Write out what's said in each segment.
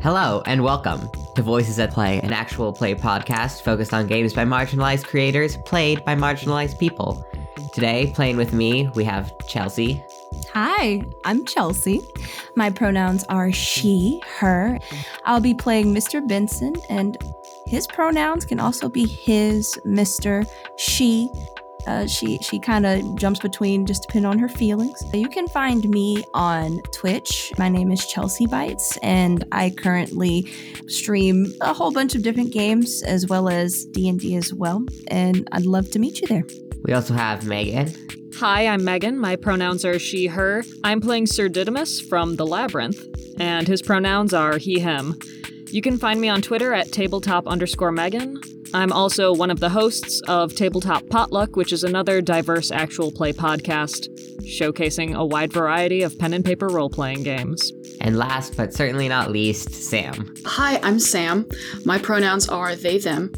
Hello, and welcome to Voices at Play, an actual play podcast focused on games by marginalized creators, played by marginalized people. Today, playing with me, we have Chelsea. Hi, I'm Chelsea. My pronouns are she, her. I'll be playing Mr. Benson, and his pronouns can also be his, Mr., she, uh, she she kind of jumps between just depending on her feelings. You can find me on Twitch. My name is Chelsea Bites, and I currently stream a whole bunch of different games as well as D and D as well. And I'd love to meet you there. We also have Megan. Hi, I'm Megan. My pronouns are she, her. I'm playing Sir Didymus from The Labyrinth, and his pronouns are he, him. You can find me on Twitter at tabletop underscore Megan. I'm also one of the hosts of Tabletop Potluck, which is another diverse actual play podcast showcasing a wide variety of pen and paper role playing games. And last but certainly not least, Sam. Hi, I'm Sam. My pronouns are they, them,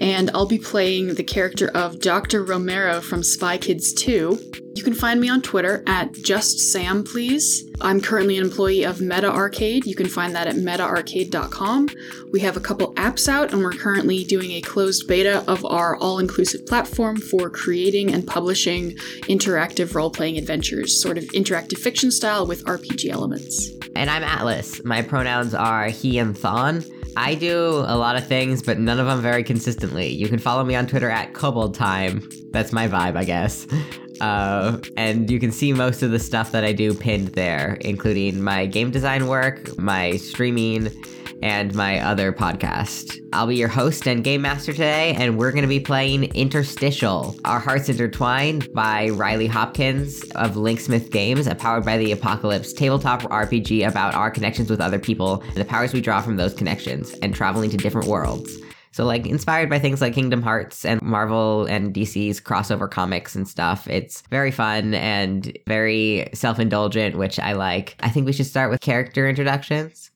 and I'll be playing the character of Dr. Romero from Spy Kids 2. You can find me on Twitter at just Sam, please. I'm currently an employee of Meta Arcade. You can find that at metaarcade.com. We have a couple apps out, and we're currently doing a closed beta of our all inclusive platform for creating and publishing interactive role playing adventures, sort of interactive fiction style with RPG elements. And I'm Atlas. My pronouns are he and thon. I do a lot of things, but none of them very consistently. You can follow me on Twitter at Kobold Time. That's my vibe, I guess. Uh, and you can see most of the stuff that I do pinned there, including my game design work, my streaming, and my other podcast. I'll be your host and game master today, and we're going to be playing Interstitial, Our Hearts Intertwined by Riley Hopkins of Linksmith Games, a powered by the apocalypse tabletop RPG about our connections with other people and the powers we draw from those connections and traveling to different worlds. So, like, inspired by things like Kingdom Hearts and Marvel and DC's crossover comics and stuff. It's very fun and very self indulgent, which I like. I think we should start with character introductions.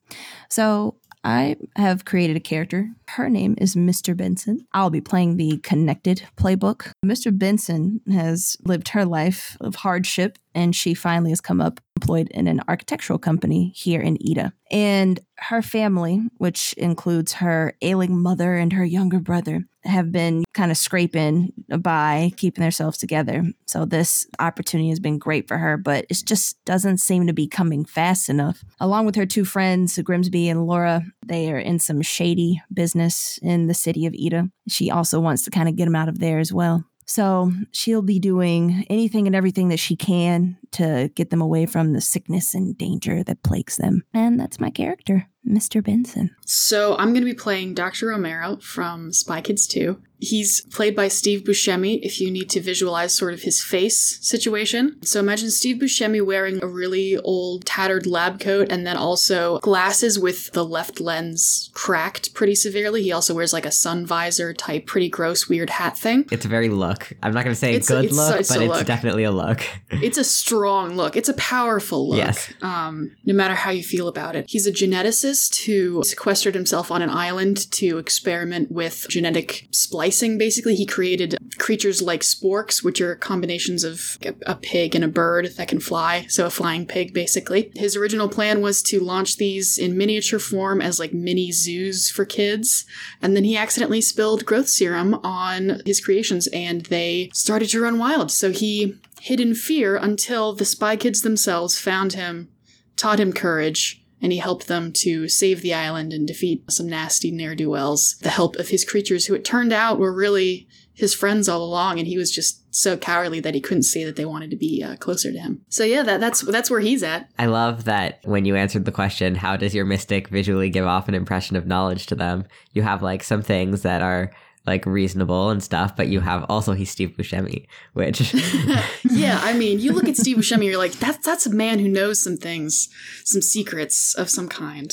So, I have created a character. Her name is Mr. Benson. I'll be playing the Connected playbook. Mr. Benson has lived her life of hardship and she finally has come up employed in an architectural company here in Ida. And her family, which includes her ailing mother and her younger brother, have been kind of scraping by keeping themselves together. So this opportunity has been great for her, but it just doesn't seem to be coming fast enough. Along with her two friends, Grimsby and Laura, they are in some shady business in the city of Ida. She also wants to kind of get them out of there as well. So she'll be doing anything and everything that she can to get them away from the sickness and danger that plagues them. And that's my character, Mr. Benson. So I'm going to be playing Dr. Romero from Spy Kids 2. He's played by Steve Buscemi if you need to visualize sort of his face situation. So imagine Steve Buscemi wearing a really old tattered lab coat and then also glasses with the left lens cracked pretty severely. He also wears like a sun visor type pretty gross weird hat thing. It's a very look. I'm not going to say It's- good it's- look, it's but a it's look. definitely a look. It's a strong look. It's a powerful look. Yes. Um, no matter how you feel about it. He's a geneticist who sequestered himself on an island to experiment with genetic splicing. Basically, he created creatures like sporks, which are combinations of a, a pig and a bird that can fly. So a flying pig, basically. His original plan was to launch these in miniature form as like mini zoos for kids. And then he accidentally spilled growth serum on his creations and they started to run wild. So he hid in fear until the spy kids themselves found him, taught him courage, and he helped them to save the island and defeat some nasty ne'er do wells. The help of his creatures, who it turned out were really his friends all along, and he was just so cowardly that he couldn't say that they wanted to be uh, closer to him. So yeah, that, that's that's where he's at. I love that when you answered the question, how does your mystic visually give off an impression of knowledge to them? You have like some things that are like reasonable and stuff, but you have also he's Steve Buscemi, which yeah, I mean, you look at Steve Buscemi, you're like, that's that's a man who knows some things, some secrets of some kind.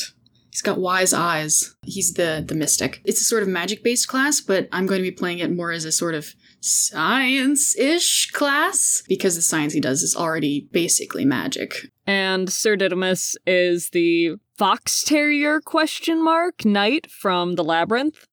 He's got wise eyes. He's the the mystic. It's a sort of magic based class, but I'm going to be playing it more as a sort of science ish class because the science he does is already basically magic. And Sir Didymus is the fox terrier question mark knight from the Labyrinth.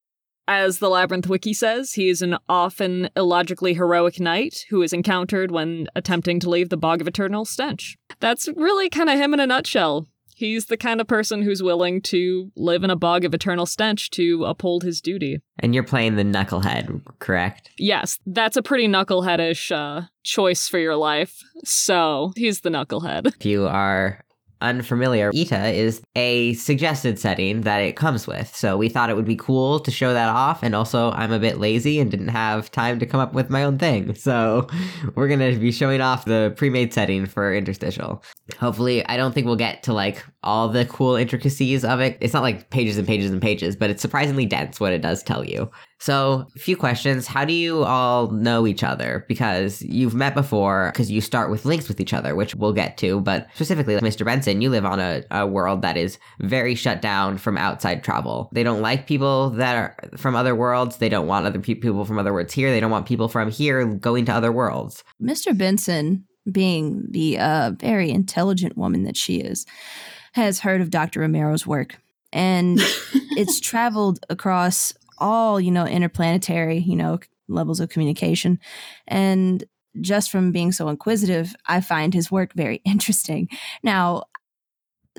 As the Labyrinth wiki says, he is an often illogically heroic knight who is encountered when attempting to leave the Bog of Eternal Stench. That's really kind of him in a nutshell. He's the kind of person who's willing to live in a bog of eternal stench to uphold his duty. And you're playing the knucklehead, correct? Yes, that's a pretty knuckleheadish uh, choice for your life. So he's the knucklehead. If you are unfamiliar, Ita is a suggested setting that it comes with. So we thought it would be cool to show that off. And also, I'm a bit lazy and didn't have time to come up with my own thing. So we're going to be showing off the pre made setting for Interstitial. Hopefully, I don't think we'll get to like all the cool intricacies of it. It's not like pages and pages and pages, but it's surprisingly dense what it does tell you. So, a few questions. How do you all know each other? Because you've met before, because you start with links with each other, which we'll get to. But specifically, Mr. Benson, you live on a, a world that is very shut down from outside travel. They don't like people that are from other worlds. They don't want other pe- people from other worlds here. They don't want people from here going to other worlds. Mr. Benson, being the uh, very intelligent woman that she is, has heard of Dr. Romero's work. And it's traveled across all, you know, interplanetary, you know, levels of communication. And just from being so inquisitive, I find his work very interesting. Now,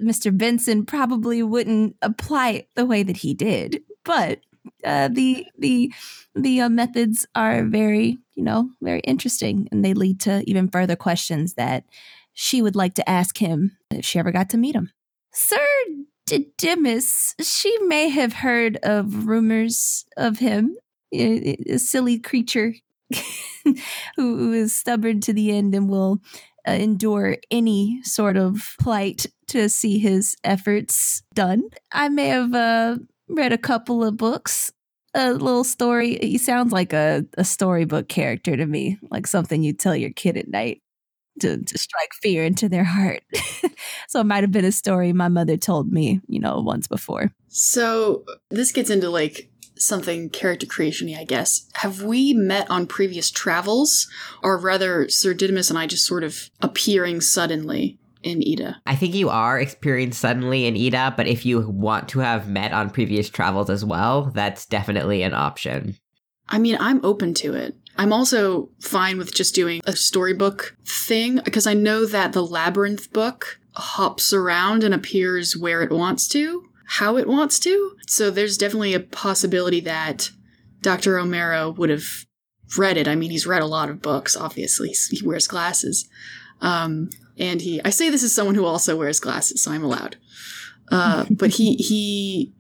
Mr. Benson probably wouldn't apply it the way that he did, but uh, the the the uh, methods are very you know very interesting, and they lead to even further questions that she would like to ask him if she ever got to meet him. Sir Didymus, she may have heard of rumors of him, a, silly creature who, who is stubborn to the end and will uh, endure any sort of plight to see his efforts done. I may have uh, read a couple of books. A little story. He sounds like a, a storybook character to me, like something you tell your kid at night to, to strike fear into their heart. so it might have been a story my mother told me, you know, once before. So this gets into like something character creationy, I guess. Have we met on previous travels, or rather, Sir Didymus and I just sort of appearing suddenly? In Ida. I think you are experienced suddenly in Ida, but if you want to have met on previous travels as well, that's definitely an option. I mean, I'm open to it. I'm also fine with just doing a storybook thing because I know that the Labyrinth book hops around and appears where it wants to, how it wants to. So there's definitely a possibility that Dr. Romero would have read it. I mean, he's read a lot of books, obviously. He wears glasses. Um, and he, I say this as someone who also wears glasses, so I'm allowed. Uh, but he, he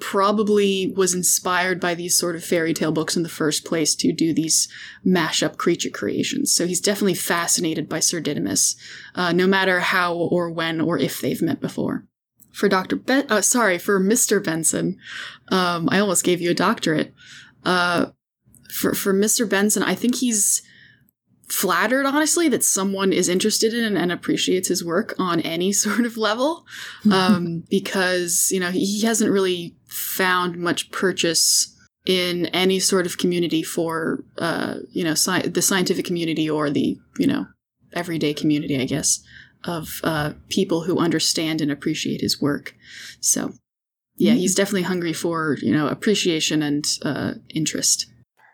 probably was inspired by these sort of fairy tale books in the first place to do these mashup creature creations. So he's definitely fascinated by Sir Didymus, uh, no matter how or when or if they've met before. For Dr. Ben, uh, sorry, for Mr. Benson, um, I almost gave you a doctorate. Uh, for, for Mr. Benson, I think he's flattered, honestly, that someone is interested in and appreciates his work on any sort of level. Um, because, you know, he hasn't really found much purchase in any sort of community for, uh, you know, sci- the scientific community or the, you know, everyday community, I guess, of uh, people who understand and appreciate his work. So, yeah, he's definitely hungry for, you know, appreciation and uh, interest.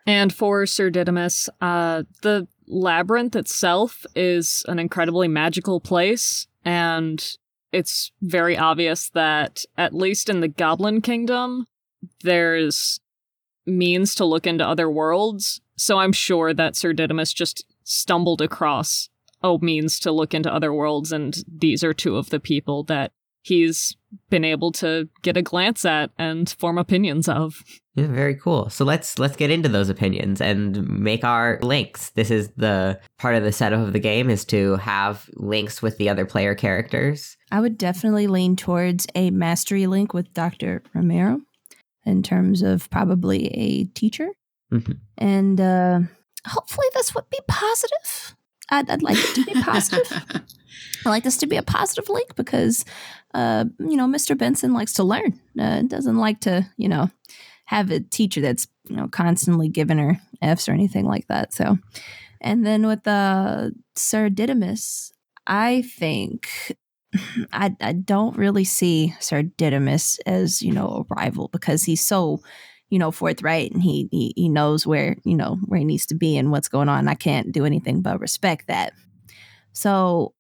And for Sir Didymus, uh, the labyrinth itself is an incredibly magical place, and it's very obvious that, at least in the Goblin Kingdom, there's means to look into other worlds. So I'm sure that Sir Didymus just stumbled across a means to look into other worlds, and these are two of the people that he's been able to get a glance at and form opinions of. Yeah, very cool. So let's let's get into those opinions and make our links. This is the part of the setup of the game is to have links with the other player characters. I would definitely lean towards a mastery link with Dr. Romero in terms of probably a teacher. Mm-hmm. And uh, hopefully this would be positive. I'd, I'd like it to be positive. I like this to be a positive link because, uh, you know, Mr. Benson likes to learn. Uh, doesn't like to, you know, have a teacher that's you know constantly giving her F's or anything like that. So, and then with uh, Sir Didymus, I think I, I don't really see Sir Didymus as, you know, a rival because he's so, you know, forthright and he, he he knows where, you know, where he needs to be and what's going on. I can't do anything but respect that. So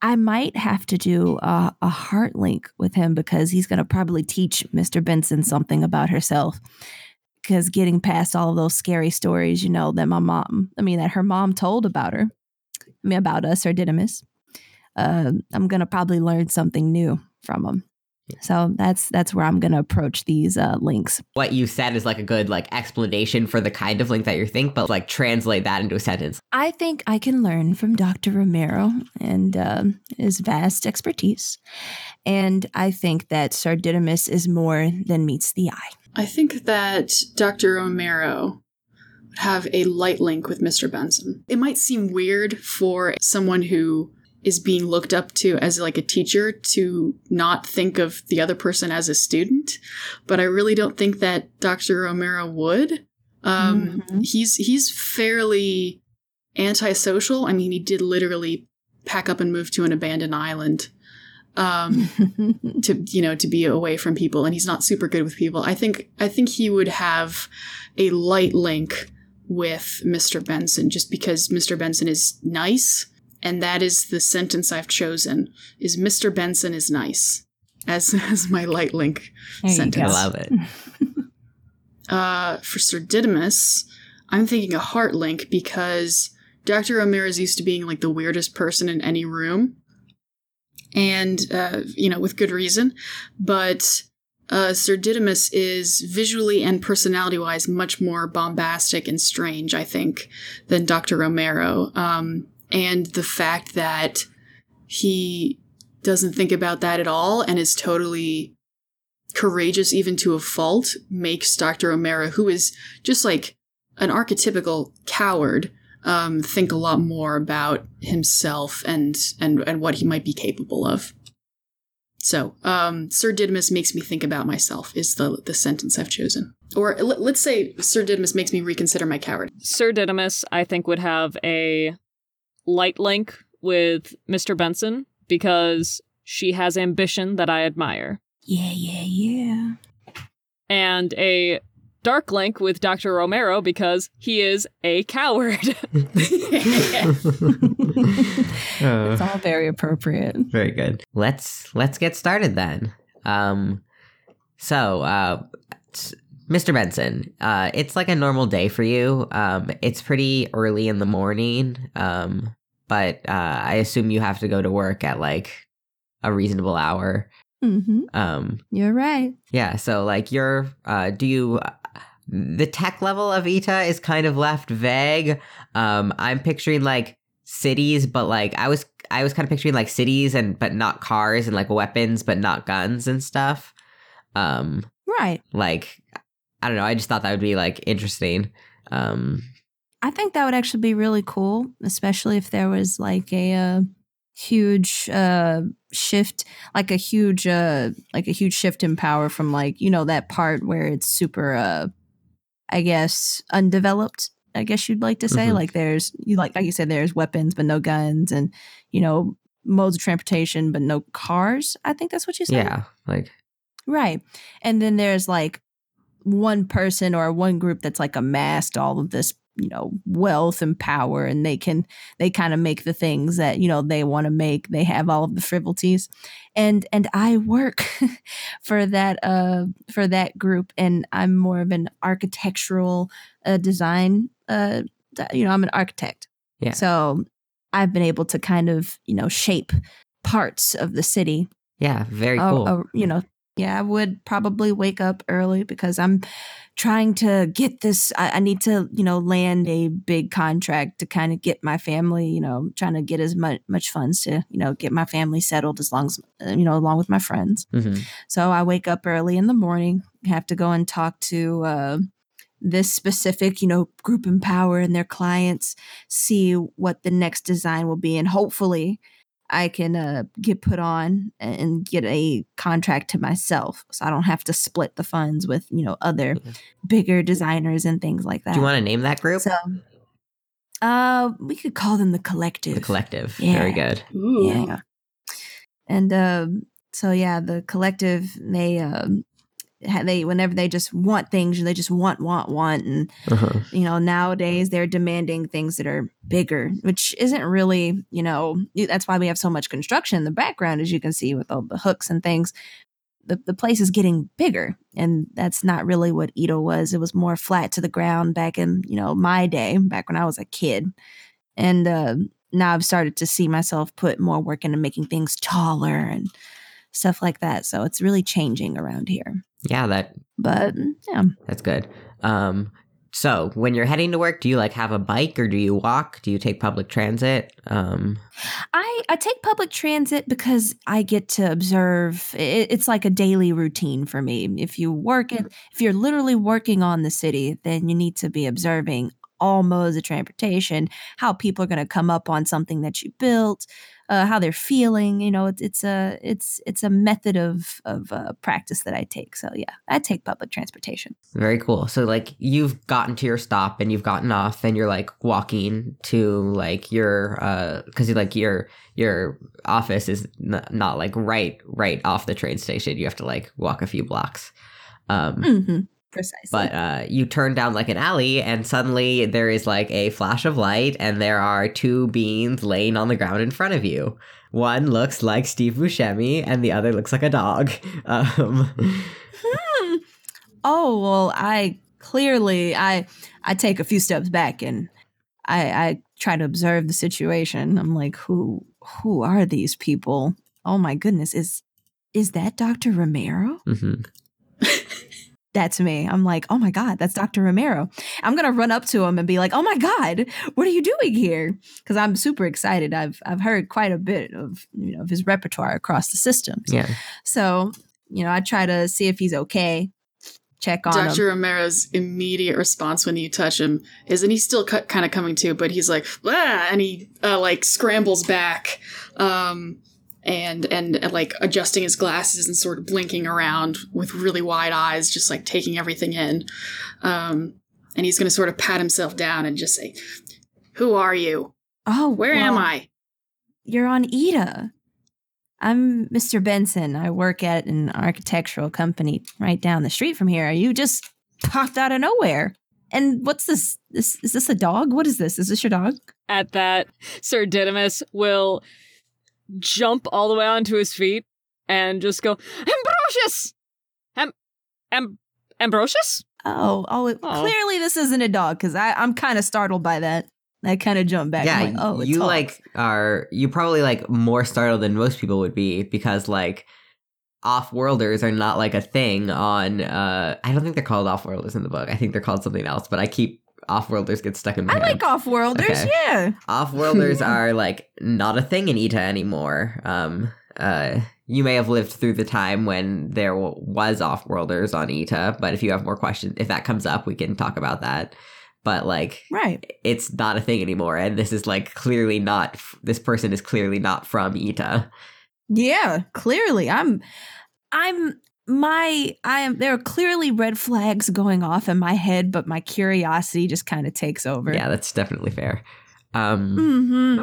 I might have to do a, a heart link with him because he's going to probably teach Mr. Benson something about herself. Because getting past all of those scary stories, you know, that my mom, I mean, that her mom told about her, I mean, about us or Didymus, uh, I'm going to probably learn something new from him. So that's that's where I'm going to approach these uh, links. What you said is like a good like explanation for the kind of link that you think, but like translate that into a sentence. I think I can learn from Dr. Romero and uh, his vast expertise. And I think that Sir Didymus is more than meets the eye. I think that Dr. Romero would have a light link with Mr. Benson. It might seem weird for someone who is being looked up to as like a teacher to not think of the other person as a student, but I really don't think that Dr. Romero would. Um, Mhm. He's he's fairly antisocial. I mean, he did literally pack up and move to an abandoned island um, to you know to be away from people, and he's not super good with people. I think I think he would have a light link with Mr. Benson just because Mr. Benson is nice and that is the sentence I've chosen is Mr. Benson is nice as as my light link There sentence. I love it. Uh, for Sir Didymus, I'm thinking a heart link because Dr. Ramirez used to being like the weirdest person in any room. And, uh, you know, with good reason. But uh, Sir Didymus is visually and personality wise much more bombastic and strange, I think, than Dr. Romero. Um, and the fact that he doesn't think about that at all and is totally courageous even to a fault makes Dr. Romero, who is just like an archetypical coward, um, think a lot more about himself and and and what he might be capable of. So, um, Sir Didymus makes me think about myself is the the sentence I've chosen. Or l- let's say Sir Didymus makes me reconsider my coward. Sir Didymus, I think, would have a light link with Mr. Benson because she has ambition that I admire, Yeah, yeah, yeah. and a dark link with Dr. Romero because he is a coward. Uh, It's all very appropriate. Very good. Let's let's get started then. Um, so, uh, Mr. Benson, uh, it's like a normal day for you. Um, it's pretty early in the morning. Um, but uh, I assume you have to go to work at like a reasonable hour. hmm Um, You're right. yeah. So, like, you're uh, do you? The tech level of Ita is kind of left vague. Um, I'm picturing like cities, but like I was I was kind of picturing like cities and but not cars and like weapons but not guns and stuff. Um, Right. like I don't know. I just thought that would be like interesting. Um, I think that would actually be really cool, especially if there was like a, uh huge uh shift, like a huge uh like a huge shift in power from like, you know, that part where it's super uh I guess undeveloped, I guess you'd like to say. Mhm. Like there's you like like you said there's weapons but no guns and you know modes of transportation but no cars. I think that's what you said. yeah, like Right. And then there's like one person or one group that's like amassed all of this, you know, wealth and power and they can they kind of make the things that, you know, they want to make. They have all of the frivolities. And and I work for that uh for that group and I'm more of an architectural uh design uh you know, I'm an architect. Yeah. So I've been able to kind of, you know, shape parts of the city yeah, very cool. oh, you know, yeah, I would probably wake up early because I'm trying to get this. I, I need to, you know, land a big contract to kind of get my family, you know, trying to get as much much funds to, you know, get my family settled as long as, uh, you know, along with my friends. Mhm. So I wake up early in the morning, have to go and talk to uh, this specific, you know, group in power and their clients, see what the next design will be, and hopefully I can uh, get put on and get a contract to myself, so I don't have to split the funds with you know other Yeah. bigger designers and things like that. Do you want to name that group? So Uh, we could call them the collective. The collective. Yeah. Very good. Ooh. Yeah. And um, so yeah, the collective they um, ha- they whenever they just want things, they just want want want, and Uh-huh. you know nowadays they're demanding things that are bigger, which isn't really you know that's why we have so much construction in the background, as you can see with all the hooks and things. The, the place is getting bigger and that's not really what Ito was. It was more flat to the ground back in, you know, my day, back when I was a kid. And uh, now I've started to see myself put more work into making things taller and stuff like that. So it's really changing around here. Yeah, that But yeah, that's good. Um, so when you're heading to work, do you like have a bike or do you walk? Do you take public transit? Um, I, I take public transit because I get to observe. It, it's like a daily routine for me. If you work it, if you're literally working on the city, then you need to be observing all modes of transportation, how people are going to come up on something that you built, uh, how they're feeling. You know, it's it's a it's it's a method of of uh, practice that I take. So yeah, I take public transportation. very cool. So like you've gotten to your stop and you've gotten off and you're like walking to like your uh because like your your office is n- not like right right off the train station. You have to like walk a few blocks. Um, Mm-hmm. Precisely. But uh, you turn down like an alley, and suddenly there is like a flash of light, and there are two beans laying on the ground in front of you. One looks like Steve Buscemi, and the other looks like a dog. Um, Hmm. Oh well, I clearly I I take a few steps back and I I try to observe the situation. I'm like, who who are these people? Oh my goodness, is is that Dr. Romero? mhm. to me. I'm like, oh my God, that's Dr. Romero. I'm gonna run up to him and be like, oh my God, what are you doing here? Because I'm super excited. I've I've heard quite a bit of you know of his repertoire across the systems. Yeah. So, you know, I try to see if he's okay. Check on him. Dr. Romero's immediate response when you touch him is, and he's still cu- kind of coming to, but he's like, ah, and he uh, like scrambles back, um, and, and and like adjusting his glasses and sort of blinking around with really wide eyes, just like taking everything in. Um, and he's going to sort of pat himself down and just say, "Who are you? Oh, Where am I?" You're on Ida. I'm Mr. Benson. I work at an architectural company right down the street from here. Are you just popped out of nowhere. And what's this? This is this a dog? What is this? Is this your dog? At that, Sir Didymus will jump all the way onto his feet and just go, Ambrosius! Am- Am- Ambrosius? Oh, oh, Oh. clearly this isn't a dog because I'm kind of startled by that. I kind of jump back. yeah, I'm like, oh, it's you Hawk. like are you probably like more startled than most people would be because like off-worlders are not like a thing on uh I don't think they're called off-worlders in the book. I think they're called something else, but I keep off-worlders get stuck in my I head. like off-worlders. Okay. Yeah. Off-worlders are like not a thing in Ita anymore. Um, uh, you may have lived through the time when there w- was off-worlders on Ita, but if you have more questions, if that comes up, we can talk about that. But like, Right. it's not a thing anymore, and this is like clearly not. This person is clearly not from Ita. Yeah, clearly. I'm I'm my I am there are clearly red flags going off in my head, but my curiosity just kind of takes over. Yeah, that's definitely fair. Um, hmm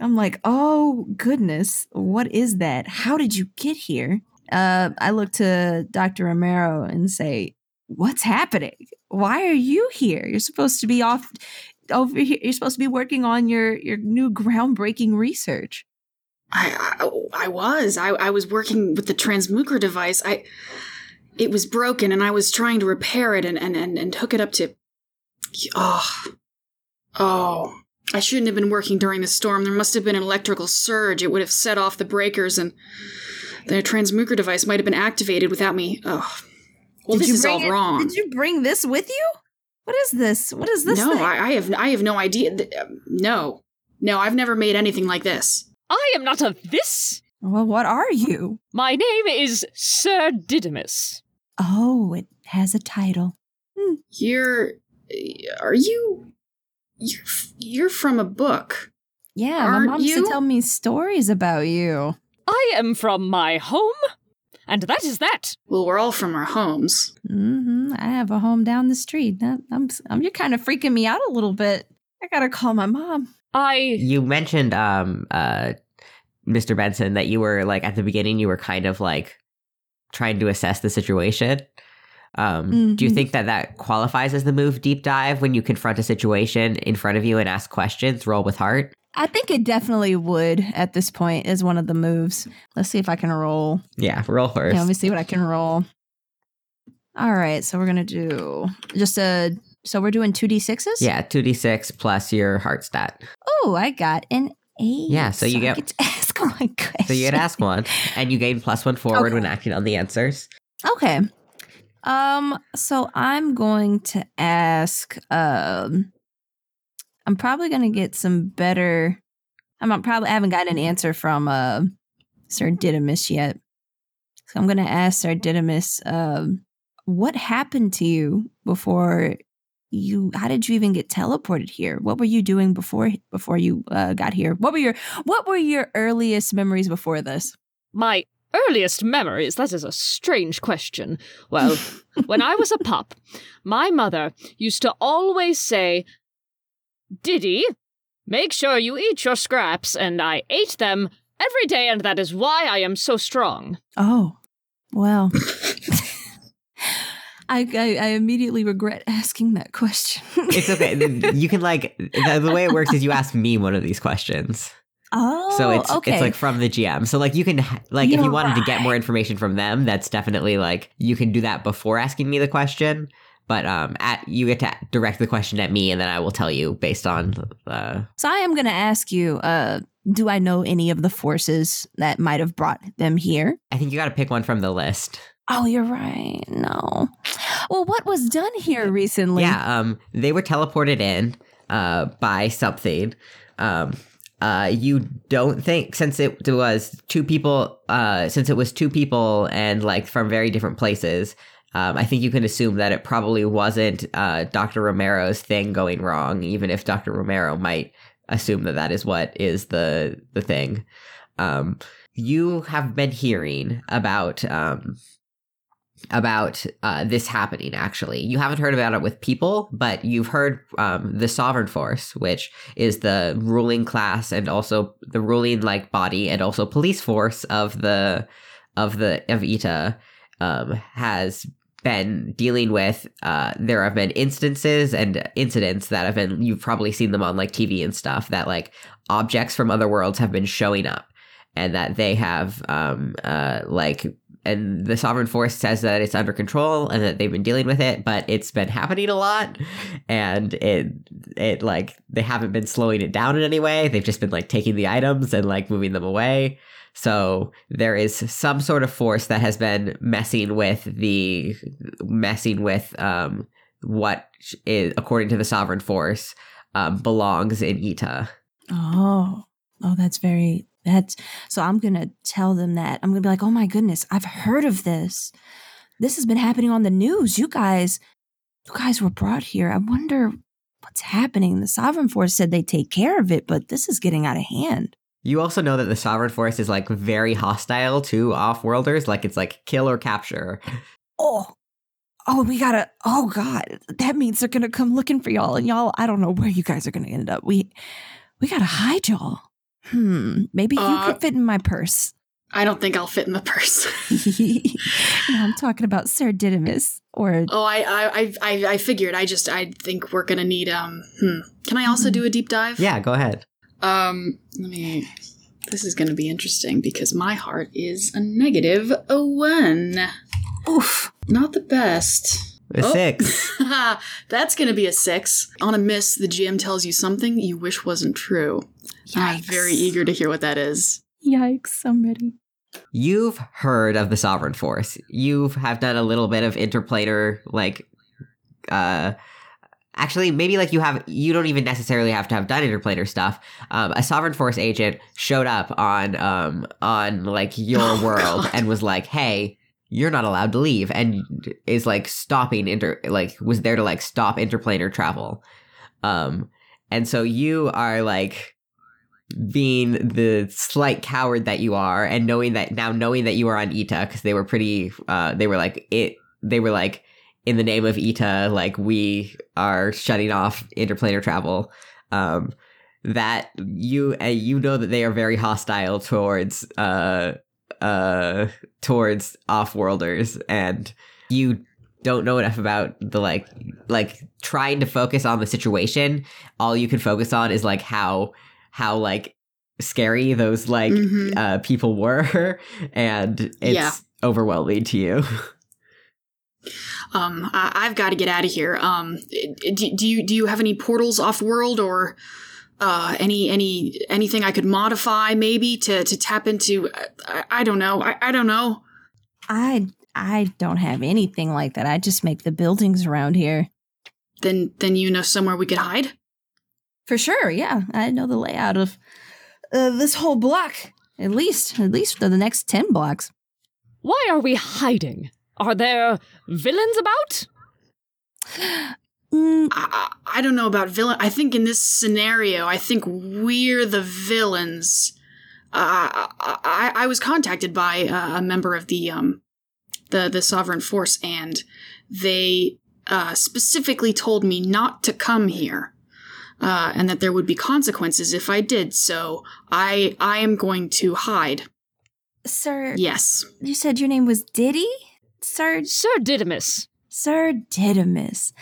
I'm like, oh goodness, what is that? How did you get here? Uh, I look to Dr. Romero and say, what's happening? Why are you here? You're supposed to be off over here. You're supposed to be working on your your new groundbreaking research. I, I I was I I was working with the transmuker device. I it was broken and I was trying to repair it and and and, and hook it up to oh oh I shouldn't have been working during the storm. There must have been an electrical surge. It would have set off the breakers and the transmuker device might have been activated without me. Oh. Well, Did this is all it- wrong. Did you bring this with you? What is this? What is this? no? I, I have I have no idea. Um, No. No, I've never made anything like this. I am not of this. Well, what are you? My name is Sir Didymus. Oh, it has a title. You're are you you're you're from a book. Yeah, my Aren't mom used you? to tell me stories about you. I am from my home, and that is that. Well, we're all from our homes. hmm I have a home down the street. That- I'm, I'm, you're kind of freaking me out a little bit. I gotta call my mom. I You mentioned, um, uh, Mr. Benson, that you were like at the beginning, you were kind of like trying to assess the situation. Um, Do you Mhm. think that that qualifies as the move deep dive when you confront a situation in front of you and ask questions? Roll with heart. I think it definitely would at this point is one of the moves. Let's see if I can roll. Yeah, roll first. Yeah, let me see what I can roll. All right, so we're gonna do just a. So we're doing two d sixes. yeah, two d six plus your heart stat. Oh, I got an eight. Yeah, so you I get- to ask my question. So you get to ask one, and you gain plus one forward Okay. when acting on the answers. Okay. Um. So I'm going to ask. Um. I'm probably gonna get some better. I'm not, probably I haven't gotten an answer from uh, Sir Didymus yet. So I'm gonna ask Sir Didymus. Um. What happened to you before you? How did you even get teleported here? What were you doing before before you uh, got here? What were your What were your earliest memories before this? my earliest memories. That is a strange question. Well, when I was a pup, my mother used to always say, "Diddy, make sure you eat your scraps," and I ate them every day, and that is why I am so strong. Oh, well. I, I I immediately regret asking that question. It's okay. you can like the, the way it works is you ask me one of these questions. oh, So it's okay. it's like from the GM. So like you can like if You're you wanted to get more information from them, that's definitely like you can do that before asking me the question. But um, at you get to direct the question at me, and then I will tell you based on uh, so I am going to ask you. Uh, do I know any of the forces that might have brought them here? I think you got to pick one from the list. Oh, you're right. No. Well, what was done here recently? Yeah, um, they were teleported in uh, by something. Um, uh, you don't think since it was two people, uh, since it was two people and like from very different places. Um, I think you can assume that it probably wasn't uh, Dr. Romero's thing going wrong, even if Dr. Romero might assume that that is what is the the thing. Um, you have been hearing about um, about uh, this happening actually. You haven't heard about it with people but you've heard um, the sovereign force which is the ruling class and also the ruling like body and also police force of the of the of ita um, has been dealing with uh, there have been instances and incidents that have been you've probably seen them on like tv and stuff that like objects from other worlds have been showing up and that they have um uh like and the sovereign force says that it's under control and that they've been dealing with it but it's been happening a lot. And it it like they haven't been slowing it down in any way. They've just been like taking the items and like moving them away. So there is some sort of force that has been messing with the messing with um what is according to the sovereign force um belongs in ita Oh, oh, that's very. That's so. I'm gonna tell them that. I'm gonna be like, oh my goodness, I've heard of this. This has been happening on the news. You guys, you guys were brought here. I wonder what's happening. The Sovereign Force said they take care of it, but this is getting out of hand. You also know that the Sovereign Force is like very hostile to off-worlders, like it's like kill or capture. Oh, oh, we gotta. Oh God, that means they're gonna come looking for y'all, and y'all. I don't know where you guys are gonna end up. We, we gotta hide y'all. Hmm. Maybe you Uh, could fit in my purse. I don't think I'll fit in the purse. no, I'm talking about Sir Didymus or oh, I, I, I, I, I figured. I just, I think we're gonna need. Um, hmm. Can I also do a deep dive? Yeah, go ahead. Um, let me. This is gonna be interesting because my heart is a negative a one. oof. Not the best. A Oh. six. That's gonna be a six. On a miss, the GM tells you something you wish wasn't true. I'm very eager to hear what that is. Yikes! I'm ready. You've heard of the Sovereign Force. You have done a little bit of interplanar, like, uh, actually, maybe like you have, you don't even necessarily have to have done interplanar stuff. Um, a Sovereign Force agent showed up on, um, on like your Oh, world God. and was like, hey, you're not allowed to leave, and is like stopping inter, like, was there to like stop interplanar travel. Um, and so you are like, being the slight coward that you are and knowing that now knowing that you are on Ita because they were pretty uh they were like it they were like in the name of Ita like we are shutting off interplanar travel. Um, that you uh, you know that they are very hostile towards uh uh towards off-worlders and you don't know enough about the like like trying to focus on the situation. All you can focus on is like how how like scary those like Mhm. uh people were and it's Yeah. overwhelming to you Um, I- I've got to get out of here. Um, do, do you do you have any portals off world or uh, any any anything I could modify maybe to to tap into? I, I don't know. I, I don't know. I I don't have anything like that. I just make the buildings around here. Then then you know somewhere we could hide. For sure, yeah. I know the layout of uh, this whole block. At least, at least for the next 10 blocks. Why are we hiding? Are there villains about? Mm, I, I I don't know about villain. I think in this scenario, I think we're the villains. Uh, I, I, I was contacted by uh, a member of the um, the the Sovereign Force, and they uh, specifically told me not to come here, uh, and that there would be consequences if I did. So I I am going to hide. sir, Yes. you said your name was Diddy? Sir, Sir Didymus. Sir Didymus.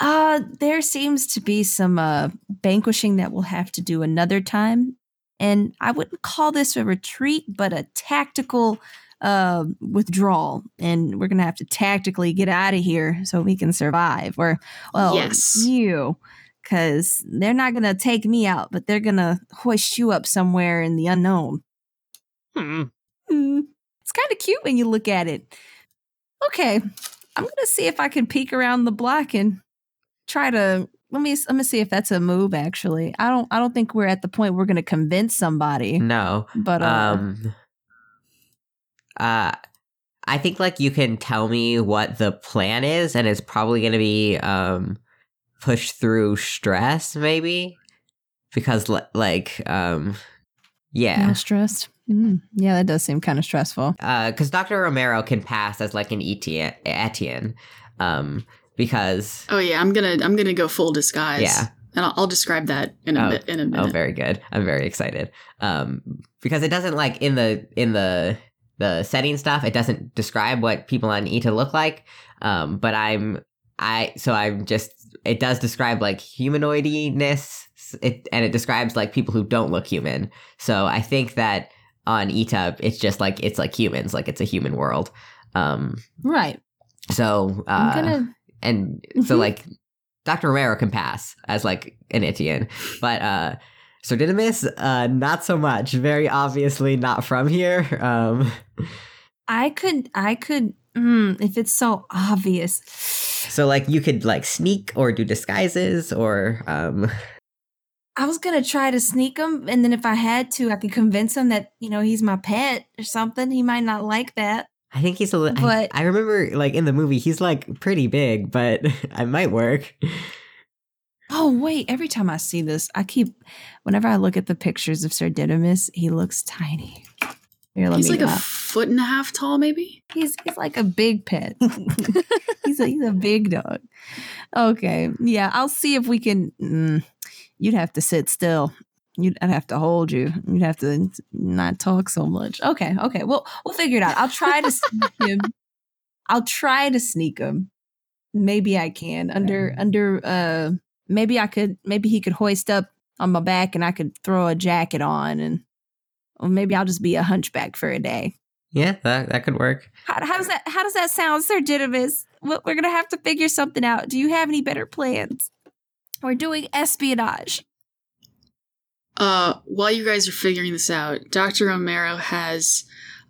Uh, there seems to be some uh, vanquishing that we'll have to do another time. And I wouldn't call this a retreat, but a tactical uh, withdrawal. And we're going to have to tactically get out of here so we can survive. Or, well, Yes. you. Because they're not going to take me out, but they're going to hoist you up somewhere in the unknown. Hmm. Hmm. It's kind of cute when you look at it. Okay, I'm gonna see if I can peek around the block and try to let me let me see if that's a move. Actually, I don't I don't think we're at the point we're gonna convince somebody. no But uh, um uh i think like you can tell me what the plan is and it's probably going to be um push through stress maybe because li- like um yeah not stressed. Mm, yeah, that does seem kind of stressful. because dr romero can pass as like an etienne etienne um because Oh yeah. I'm gonna I'm gonna go full disguise. Yeah. And I'll, I'll describe that in a Oh. bit in a Oh, minute. very good. I'm very excited. Um, because it doesn't like in the in the the setting stuff. It doesn't describe what people on ETA look like. Um, but I'm I so I'm just it does describe like humanoidiness. It and it describes like people who don't look human. So I think that on ETA it's just like it's like humans, like it's a human world. Um, Right. so uh, gonna. and so Mhm. like Dr. Romero can pass as like an Etienne, but uh Sir Didymus, uh not so much. Very obviously not from here. Um I could. I could. Mm, if it's so obvious. so like you could like sneak or do disguises or um I was gonna try to sneak him, and then if I had to, I could convince him that you know he's my pet or something. He might not like that. I think he's a little I, But- I remember like in the movie he's like pretty big, but it might work. Oh wait! Every time I see this, I keep. Whenever I look at the pictures of Sir Didymus, he looks tiny. Here, let He's me. like a uh, foot and a half tall, maybe. he's he's like a big pet. he's a he's a big dog. Okay, yeah, I'll see if we can. Mm, you'd have to sit still. You'd I'd have to hold you. You'd have to not talk so much. Okay, okay. Well, we'll figure it out. I'll try to sneak him. I'll try to sneak him. Maybe I can under under. uh Maybe I could. Maybe he could hoist up on my back, and I could throw a jacket on, and or maybe I'll just be a hunchback for a day. Yeah, that that could work. How, how does that how does that sound, Sir Didymus? Well, We're gonna have to figure something out. Do you have any better plans? We're doing espionage. Uh, while you guys are figuring this out, Dr. Romero has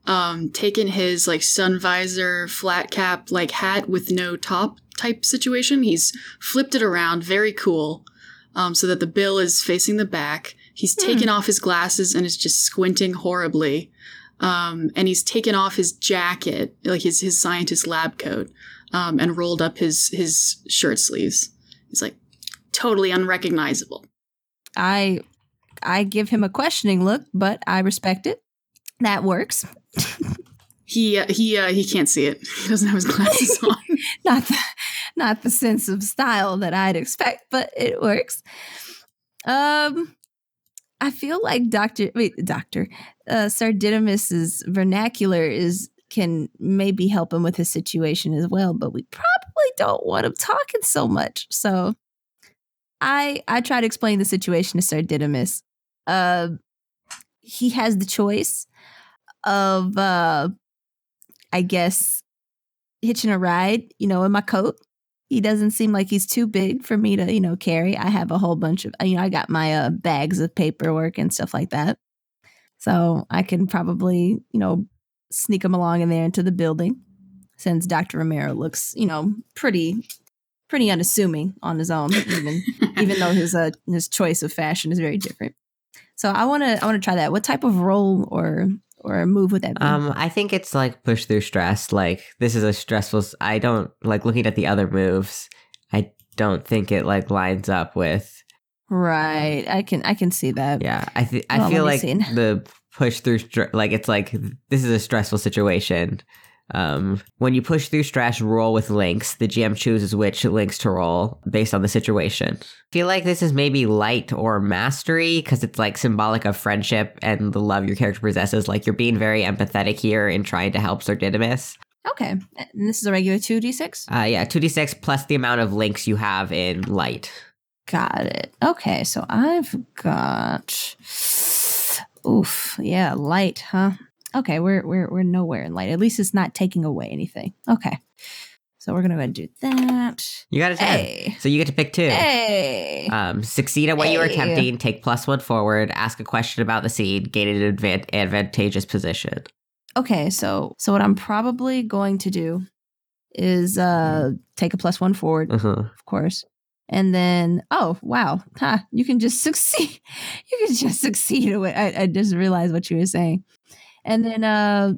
um, taken his like sun visor, flat cap, like hat with no top type situation. He's flipped it around, very cool, um, so that the bill is facing the back. He's Hmm. taken off his glasses and is just squinting horribly. Um, and he's taken off his jacket, like his his scientist lab coat, um, and rolled up his his shirt sleeves. He's like totally unrecognizable. I I give him a questioning look, but I respect it. That works. He uh, he uh, he can't see it. He doesn't have his glasses on. Not the not the sense of style that I'd expect, but it works. Um, I feel like Doctor, wait, Doctor, uh, Sir Didymus's vernacular is can maybe help him with his situation as well, but we probably don't want him talking so much. So, I I try to explain the situation to Sir Didymus. Uh, he has the choice of, uh, I guess, hitching a ride, you know, in my coat he doesn't seem like he's too big for me to you know carry. I have a whole bunch of you know i got my uh, bags of paperwork and stuff like that. So i can probably you know sneak him along in there into the building since dr romero looks you know pretty pretty unassuming on his own even even though his uh his choice of fashion is very different. So i want to i want to try that. What type of role or or move would that be? Um, I think it's like push through stress. Like this is a stressful. I don't like looking at the other moves. I don't think it like lines up with. Right. I can I can see that. Yeah. I th- I Well, feel like me see. the push through str- like it's like this is a stressful situation. Um, when you push through stress, roll with links. The GM chooses which links to roll based on the situation. I feel like this is maybe light or mastery because it's like symbolic of friendship and the love your character possesses. Like you're being very empathetic here in trying to help Sir Didymus. Okay. And this is a regular 2d6? Uh, yeah, 2d6 plus the amount of links you have in light. Got it. Okay, so I've got Oof, yeah, light, huh? Okay, we're we're we're nowhere in light. At least it's not taking away anything. Okay. So we're gonna go ahead and do that. You got a 10. Hey. So you get to pick two. Hey. Um, succeed at what you are attempting, take plus one forward, ask a question about the seed. gain an advan- advantageous position. Okay, so so what I'm probably going to do is uh take a plus one forward, Uh-huh. of course. And then, oh wow, huh, you can just succeed. You can just succeed. I, I just realized what you were saying. And then, uh,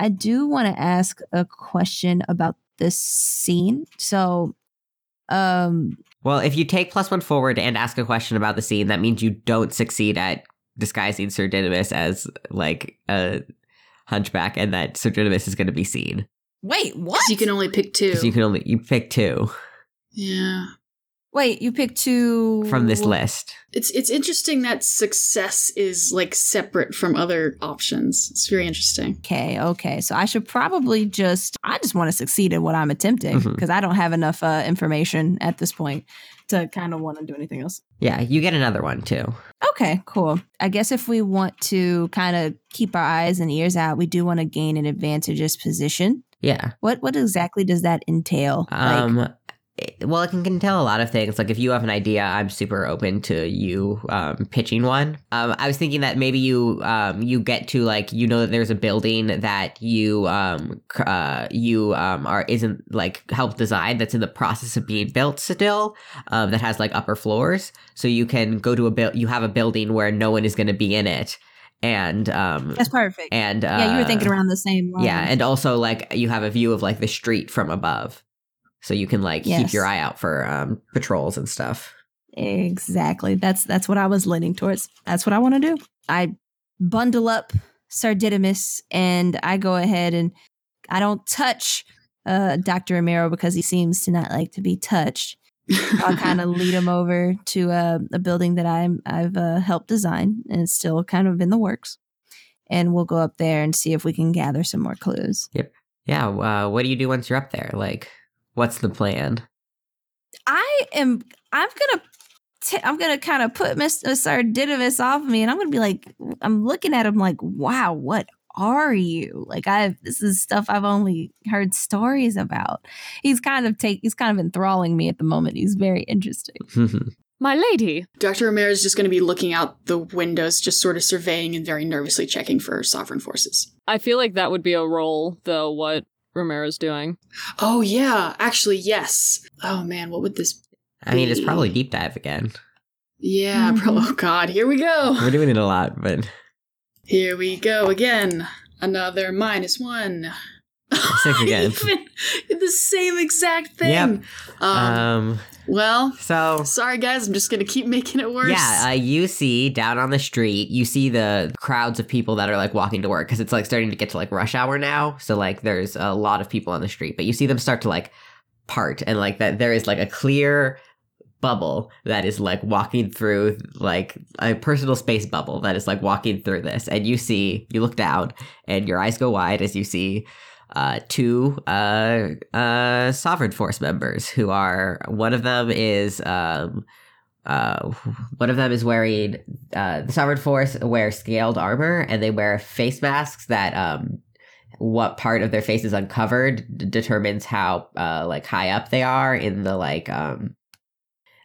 I do want to ask a question about this scene. So, um, Well, if you take plus one forward and ask a question about the scene, that means you don't succeed at disguising Sir Didymus as like a hunchback, and that Sir Didymus is going to be seen wait, what? you can only pick two. because you can only you pick two yeah. Wait, you picked two from this list. It's it's interesting that success is like separate from other options. It's very interesting. Okay, okay. So I should probably just I just want to succeed at what I'm attempting because I don't have enough uh, information at this point to kind of want to do anything else. Yeah, you get another one too. Okay, cool. I guess if we want to kind of keep our eyes and ears out, we do want to gain an advantageous position. Yeah. What what exactly does that entail? Um, it- well, it can, can tell a lot of things. Like if you have an idea, I'm super open to you um, pitching one. Um, I was thinking that maybe you um, you get to like you know that there's a building that you um, uh, you um, are isn't like help design that's in the process of being built still um, that has like upper floors. So you can go to a build. You have a building where no one is going to be in it, and um, that's perfect. and uh, yeah, you were thinking around the same line. yeah, and also like you have a view of like the street from above. So you can like keep your eye out for um patrols and stuff. Exactly. That's that's what I was leaning towards. That's what I want to do. I bundle up Sir Didymus and I go ahead and I don't touch uh, Dr. Romero because he seems to not like to be touched. I'll kind of lead him over to uh, a building that I'm I've uh, helped design and it's still kind of in the works. And we'll go up there and see if we can gather some more clues. Yep. Yeah, uh, what do you do once you're up there? Like what's the plan? I am. I'm gonna. T- I'm gonna kind uh, of put Mr. Sir Didymus off me, and I'm gonna be like, I'm looking at him like, wow, what are you? Like, I this is stuff I've only heard stories about. He's kind of take. He's kind of enthralling me at the moment. He's very interesting. My lady, Dr. Romero is just going to be looking out the windows, just sort of surveying and very nervously checking for sovereign forces. I feel like that would be a role, though, what Romero's doing. Oh, yeah. Actually, yes. Oh, man. What would this. I mean, it's probably deep dive again. Yeah. Mhm. Pro- oh, God. Here we go. We're doing it a lot, but Here we go again. Another minus one. Six again. Even the same exact thing. Yep. Um, um well, so sorry, guys. I'm just going to keep making it worse. Yeah, uh, you see down on the street, you see the crowds of people that are like walking to work because it's like starting to get to like rush hour now. So like there's a lot of people on the street, but you see them start to like part and like that there is like a clear bubble that is like walking through like a personal space bubble that is like walking through this and you see you look down and your eyes go wide as you see uh, two uh, uh, sovereign force members who are one of them is um, uh, one of them is wearing uh, the sovereign force wear scaled armor and they wear face masks that um, what part of their face is uncovered d- determines how uh, like high up they are in the like um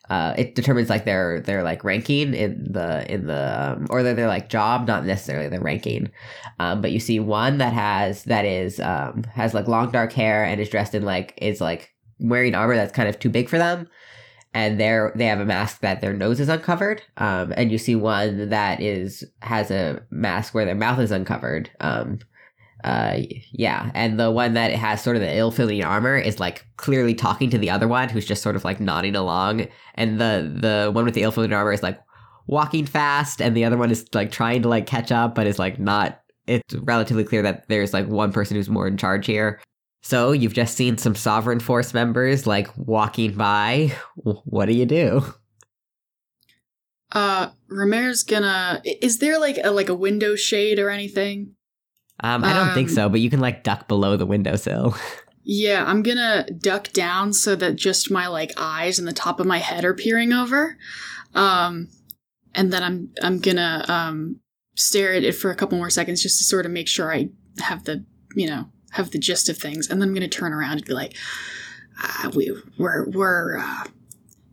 uh, it determines like their their like ranking in the in the um, or their, their like job, not necessarily their ranking. Um, but you see one that has that is um, has like long dark hair and is dressed in like is like wearing armor that's kind of too big for them, and they're they have a mask that their nose is uncovered. Um, and you see one that is has a mask where their mouth is uncovered. Uh yeah and the one that has sort of the ill-fitting armor is like clearly talking to the other one who's just sort of like nodding along and the the one with the ill-fitting armor is like walking fast and the other one is like trying to like catch up but is like not it's relatively clear that there's like one person who's more in charge here so you've just seen some sovereign force members like walking by what do you do Uh, Romero's gonna. Is there like a like a window shade or anything? Um i don't think Um, so but you can like duck below the windowsill Yeah, I'm gonna duck down so that just my like eyes and the top of my head are peering over. Um, and then I'm I'm gonna um stare at it for a couple more seconds just to sort of make sure I have the you know have the gist of things, and then I'm gonna turn around and be like, uh, we we're we're uh,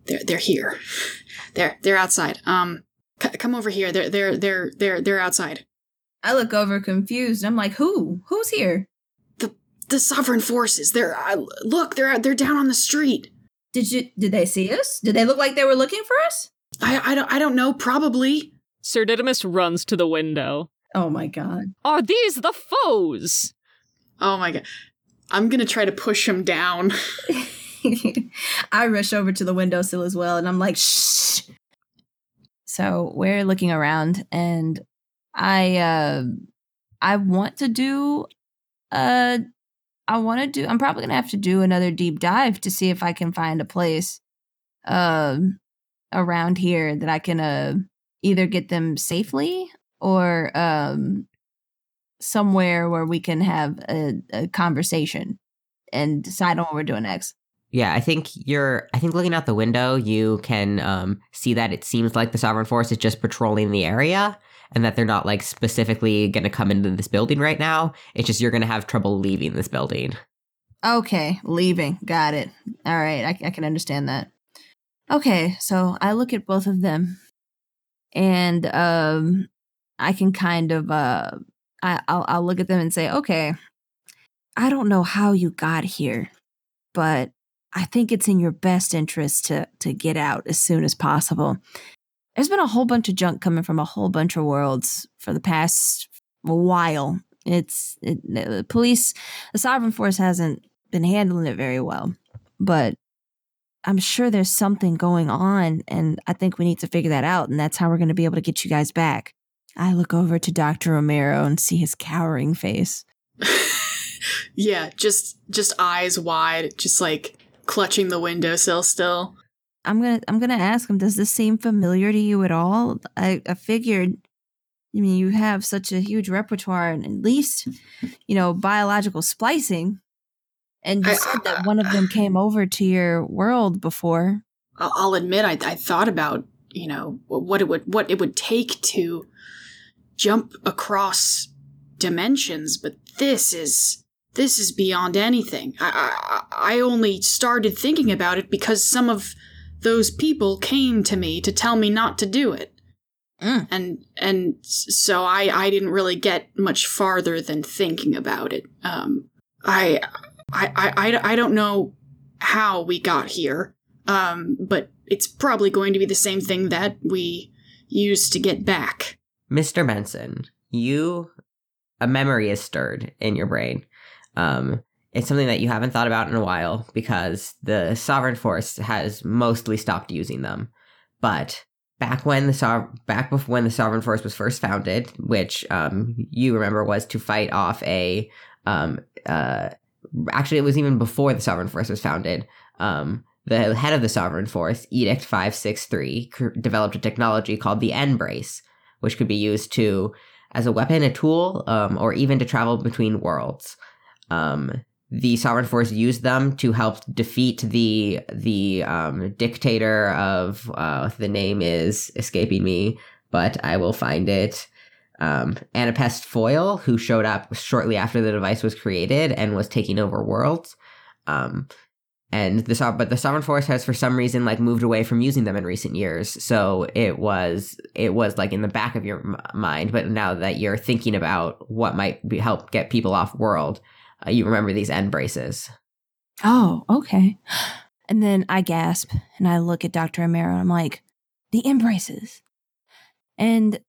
they're they're here, they're they're outside. Um, c- come over here. They're they're they're they're they're outside. I look over confused. I'm like, who? Who's here? The the sovereign forces. They're uh, look. They're they're down on the street. Did you did they see us? Did they look like they were looking for us? I I don't I don't know. Probably. Sir Didymus runs to the window. Oh my god. Are these the foes? Oh my god. I'm gonna try to push him down. I rush over to the windowsill as well and I'm like, shh. So we're looking around and I uh I want to do uh I want to do I'm probably going to have to do another deep dive to see if I can find a place um around here that I can uh either get them safely or um somewhere where we can have a, a conversation and decide on what we're doing next. Yeah, I think you're. I think looking out the window, you can um, see that it seems like the Sovereign Force is just patrolling the area, and that they're not like specifically going to come into this building right now. It's just you're going to have trouble leaving this building. Okay, leaving. Got it. All right, I, I can understand that. Okay, so I look at both of them, and um, I can kind of uh, I I'll, I'll look at them and say, okay, I don't know how you got here, but I think it's in your best interest to to get out as soon as possible. There's been a whole bunch of junk coming from a whole bunch of worlds for the past while. It's it, the police, the sovereign force hasn't been handling it very well, but I'm sure there's something going on, and I think we need to figure that out, and that's how we're going to be able to get you guys back. I look over to Dr. Romero and see his cowering face. yeah, just just eyes wide, just like clutching the windowsill still. I'm gonna I'm gonna ask him, does this seem familiar to you at all? I, I figured I mean you have such a huge repertoire and at least, you know, biological splicing. And you I- said that one of them uh, came over to your world before. I'll, I'll admit, I, I thought about you know what it would what it would take to jump across dimensions, but this is this is beyond anything. I, I I only started thinking about it because some of those people came to me to tell me not to do it. Mm. And and so I I didn't really get much farther than thinking about it. Um, I I I I, I don't know how we got here. Um, but it's probably going to be the same thing that we used to get back. Mr. Benson, you a memory is stirred in your brain. Um, it's something that you haven't thought about in a while because the Sovereign Force has mostly stopped using them. But back when the Sov- back before when the Sovereign Force was first founded, which um, you remember was to fight off a um, uh, actually it was even before the Sovereign Force was founded. Um, the head of the Sovereign Force, Edict 563, cr- developed a technology called the N-Brace, which could be used to as a weapon, a tool, um, or even to travel between worlds. Um, the Sovereign Force used them to help defeat the the um, dictator of uh, the name is escaping me, but I will find it. Um, Anapest Foil, who showed up shortly after the device was created and was taking over worlds. Um, and the but the sovereign force has for some reason like moved away from using them in recent years so it was it was like in the back of your mind but now that you're thinking about what might be, help get people off world uh, you remember these N-Braces Oh, okay. And then I gasp and I look at Dr. Romero and I'm like, the embraces. And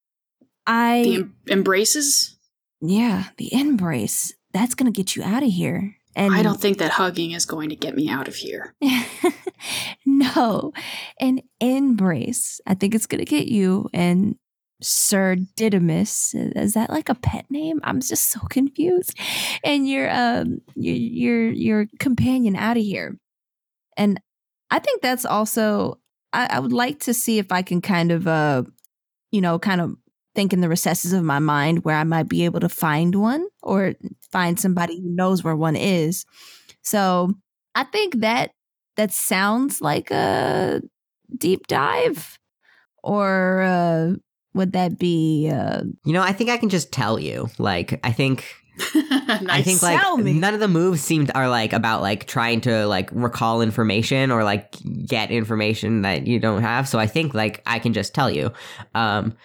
I, The em- embraces? yeah, the embrace. That's going to get you out of here. And I don't think that hugging is going to get me out of here. no, an embrace. I think it's going to get you and Sir Didymus. Is that like a pet name? I'm just so confused. And your um your your your companion out of here. And I think that's also I, I would like to see if I can kind of uh you know kind of think in the recesses of my mind where I might be able to find one or find somebody who knows where one is. So I think that that sounds like a deep dive, or uh, would that be? Uh, you know i think i can just tell you like i think nice. I think like Tell me. none of the moves seemed are like about like trying to like recall information or like get information that you don't have. So I think like I can just tell you. Um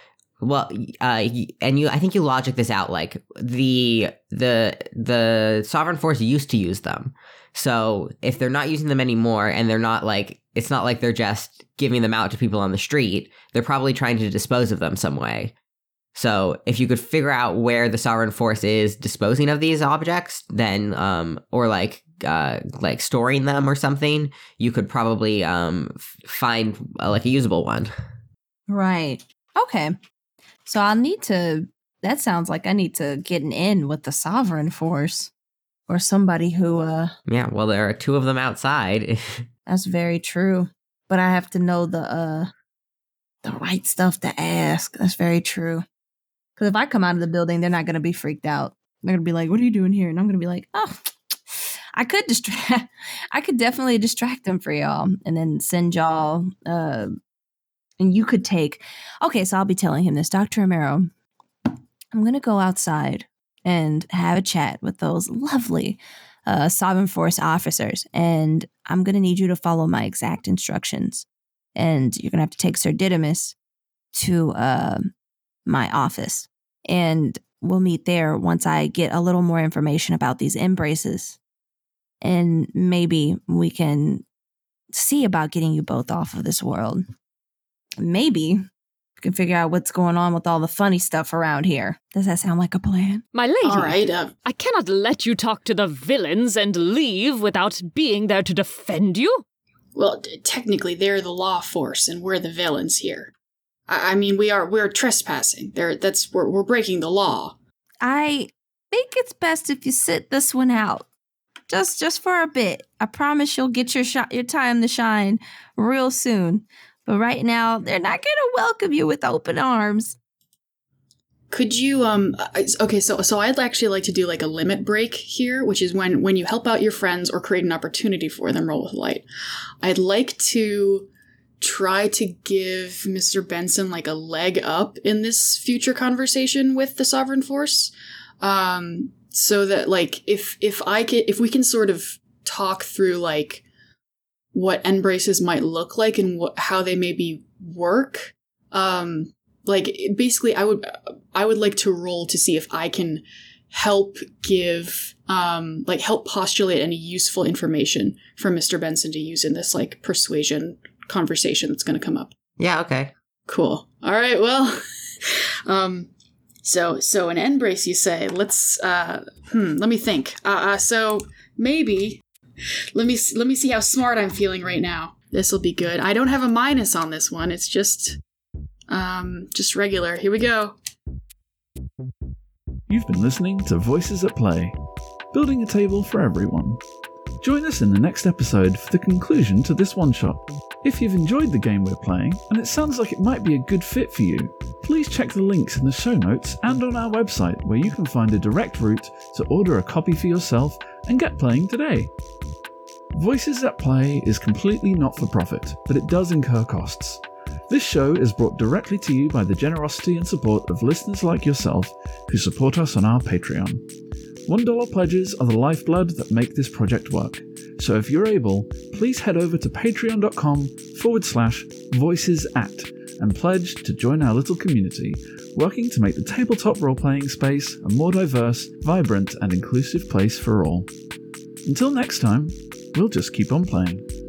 well uh and you I think you logic this out like the the the sovereign force used to use them. So if they're not using them anymore and they're not like it's not like they're just giving them out to people on the street, they're probably trying to dispose of them some way. So if you could figure out where the sovereign force is disposing of these objects, then um or like uh like storing them or something, you could probably um f- find uh, like a usable one. right. Okay. So I'll need to. That sounds like I need to get an in with the sovereign force, or somebody who. uh Yeah, well there are two of them outside. That's very true. But I have to know the uh the right stuff to ask. That's very true. Because if I come out of the building, they're not going to be freaked out. They're going to be like, "What are you doing here?" And I'm going to be like, "Oh, I could distract. I could definitely distract them for y'all, and then send y'all. Uh, and you could take. Okay, so I'll be telling him this, Doctor Romero. I'm going to go outside and have a chat with those lovely uh, Sovereign Force officers, and I'm going to need you to follow my exact instructions. And you're going to have to take Sir Didymus to uh, my office, and we'll meet there once I get a little more information about these embraces. And maybe we can see about getting you both off of this world. Maybe can figure out what's going on with all the funny stuff around here. Does that sound like a plan? My lady, All right. Uh, I cannot let you talk to the villains and leave without being there to defend you. well, t- technically, they're the law force, and we're the villains here. I, I mean, we are we're trespassing. There, that's we're, we're breaking the law. I think it's best if you sit this one out. Just just for a bit. I promise you'll get your shot your time to shine real soon. But right now, they're not going to welcome you with open arms. Could you um okay so so I'd actually like to do like a limit break here which is when when you help out your friends or create an opportunity for them roll with light. I'd like to try to give Mr. Benson like a leg up in this future conversation with the sovereign force um so that like if if I can if we can sort of talk through like what N-Braces might look like and what how they maybe work. Um like basically i would i would like to roll to see if i can help give um like help postulate any useful information for mr benson to use in this like persuasion conversation that's going to come up. Yeah, okay. cool. All right well um so so an N-Brace you say. Let's uh hmm let me think. Uh, uh so maybe let me let me see how smart i'm feeling right now this will be good i don't have a minus on this one it's just um just regular here we go You've been listening to Voices at Play, building a table for everyone. Join us in the next episode for the conclusion to this one shot. If you've enjoyed the game we're playing, and it sounds like it might be a good fit for you, please check the links in the show notes and on our website where you can find a direct route to order a copy for yourself and get playing today. Voices at Play is completely not for profit, but it does incur costs. This show is brought directly to you by the generosity and support of listeners like yourself who support us on our Patreon. $1 pledges are the lifeblood that make this project work. So if you're able, please head over to patreon.com forward slash voices at and pledge to join our little community, working to make the tabletop role playing space a more diverse, vibrant, and inclusive place for all. Until next time, we'll just keep on playing.